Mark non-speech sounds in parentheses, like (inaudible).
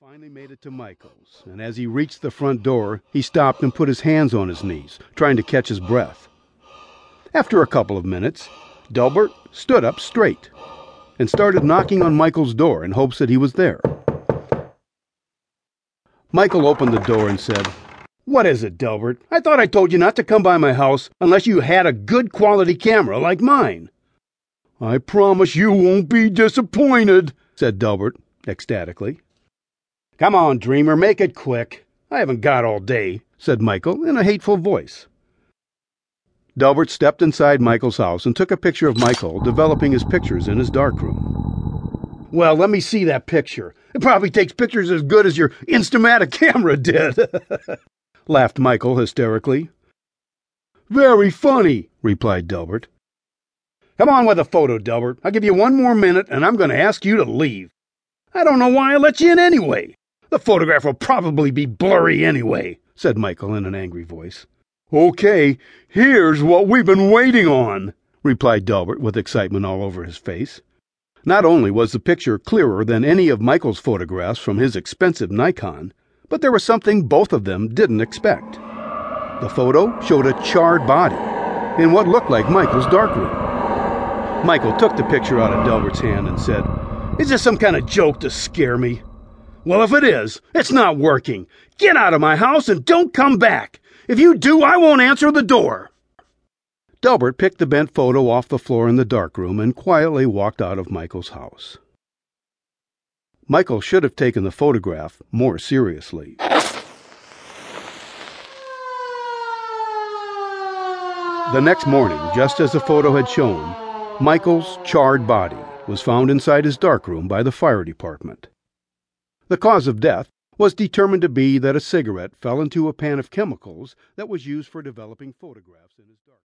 finally made it to Michael's, and as he reached the front door, he stopped and put his hands on his knees, trying to catch his breath. After a couple of minutes, Delbert stood up straight and started knocking on Michael's door in hopes that he was there. Michael opened the door and said, What is it, Delbert? I thought I told you not to come by my house unless you had a good quality camera like mine. I promise you won't be disappointed, said Delbert ecstatically. Come on, dreamer, make it quick. I haven't got all day, said Michael in a hateful voice. Delbert stepped inside Michael's house and took a picture of Michael developing his pictures in his darkroom. Well, let me see that picture. It probably takes pictures as good as your Instamatic camera did, (laughs) laughed Michael hysterically. Very funny, replied Delbert. Come on with the photo, Delbert. I'll give you one more minute and I'm going to ask you to leave. I don't know why I let you in anyway. The photograph will probably be blurry anyway, said Michael in an angry voice. Okay, here's what we've been waiting on, replied Delbert with excitement all over his face. Not only was the picture clearer than any of Michael's photographs from his expensive Nikon, but there was something both of them didn't expect. The photo showed a charred body in what looked like Michael's darkroom. Michael took the picture out of Delbert's hand and said, Is this some kind of joke to scare me? Well, if it is, it's not working. Get out of my house and don't come back. If you do, I won't answer the door. Delbert picked the bent photo off the floor in the darkroom and quietly walked out of Michael's house. Michael should have taken the photograph more seriously. The next morning, just as the photo had shown, Michael's charred body was found inside his darkroom by the fire department. The cause of death was determined to be that a cigarette fell into a pan of chemicals that was used for developing photographs in his dark.